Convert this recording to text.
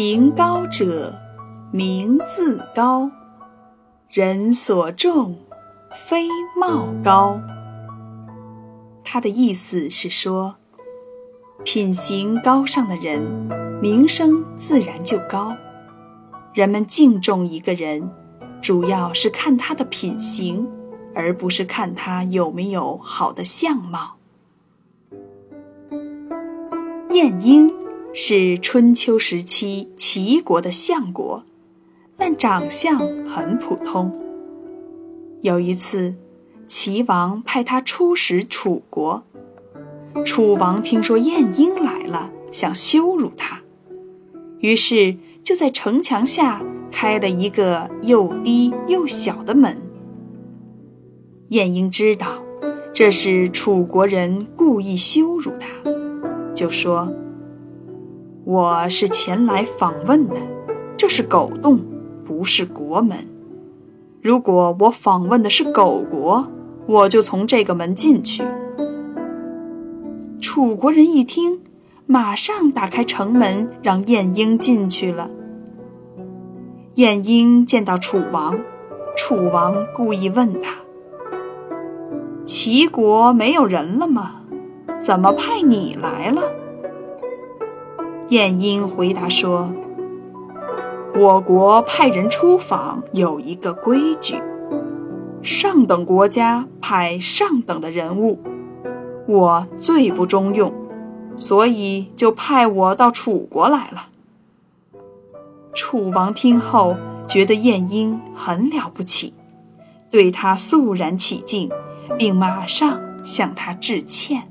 行高者，名自高。人所重，非貌高。他的意思是说，品行高尚的人，名声自然就高。人们敬重一个人，主要是看他的品行，而不是看他有没有好的相貌。晏婴是春秋时期齐国的相国，但长相很普通。有一次，齐王派他出使楚国，楚王听说晏婴来了，想羞辱他，于是就在城墙下开了一个又低又小的门。晏婴知道这是楚国人故意羞辱他，就说：“我是前来访问的，这是狗洞，不是国门。”如果我访问的是狗国，我就从这个门进去。楚国人一听，马上打开城门，让晏婴进去了。晏婴见到楚王，楚王故意问他：“齐国没有人了吗？怎么派你来了？”晏婴回答说。我国派人出访有一个规矩，上等国家派上等的人物，我最不中用，所以就派我到楚国来了。楚王听后觉得晏婴很了不起，对他肃然起敬，并马上向他致歉。